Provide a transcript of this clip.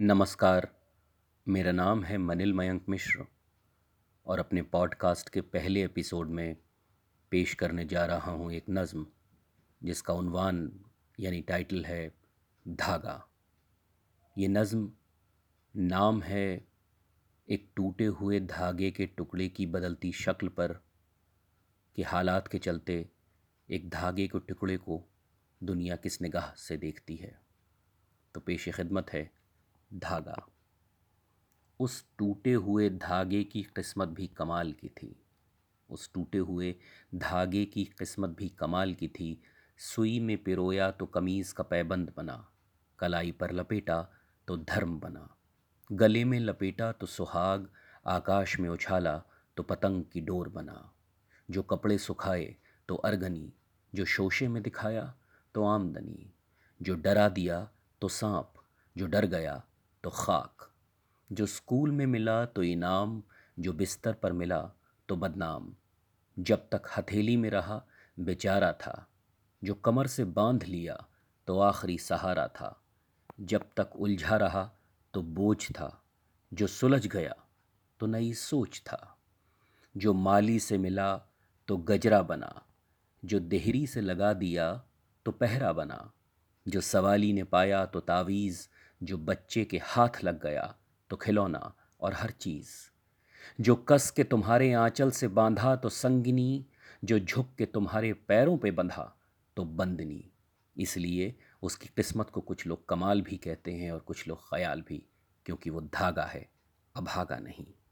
نمسکار۔ میرا نام ہے منل میانک مشر اور اپنے پوڈ کاسٹ کے پہلے ایپیسوڈ میں پیش کرنے جا رہا ہوں ایک نظم، جس کا عنوان یعنی ٹائٹل ہے دھاگا۔ یہ نظم نام ہے ایک ٹوٹے ہوئے دھاگے کے ٹکڑے کی بدلتی شکل پر کہ حالات کے چلتے ایک دھاگے کے ٹکڑے کو دنیا کس نگاہ سے دیکھتی ہے۔ تو پیش خدمت ہے دھاگا۔ اس ٹوٹے ہوئے دھاگے کی قسمت بھی کمال کی تھی۔ اس ٹوٹے ہوئے دھاگے کی قسمت بھی کمال کی تھی۔ سوئی میں پیرویا تو کمیز کا پیبند بنا۔ کلائی پر لپیٹا تو دھرم بنا۔ گلے میں لپیٹا تو سہاگ، آکاش میں اچھالا تو پتنگ کی ڈور بنا۔ جو کپڑے سکھائے تو ارگنی، جو شوشے میں دکھایا تو آمدنی۔ جو ڈرا دیا تو سانپ، جو ڈر گیا تو خاک۔ جو اسکول میں ملا تو انعام، جو بستر پر ملا تو بدنام۔ جب تک ہتھیلی میں رہا، بیچارہ تھا۔ جو کمر سے باندھ لیا تو آخری سہارا تھا۔ جب تک الجھا رہا تو بوجھ تھا۔ جو سلجھ گیا تو نئی سوچ تھا۔ جو مالی سے ملا تو گجرا بنا۔ جو دہری سے لگا دیا تو پہرا بنا۔ جو سوالی نے پایا تو تعویز جو بچے کے ہاتھ لگ گیا تو کھلونا اور ہر چیز۔ جو کس کے تمہارے آنچل سے باندھا تو سنگنی، جو جھک کے تمہارے پیروں پہ بندھا تو بندنی۔ اس لیے اس کی قسمت کو کچھ لوگ کمال بھی کہتے ہیں اور کچھ لوگ خیال بھی، کیونکہ وہ دھاگا ہے، ابھاگا نہیں۔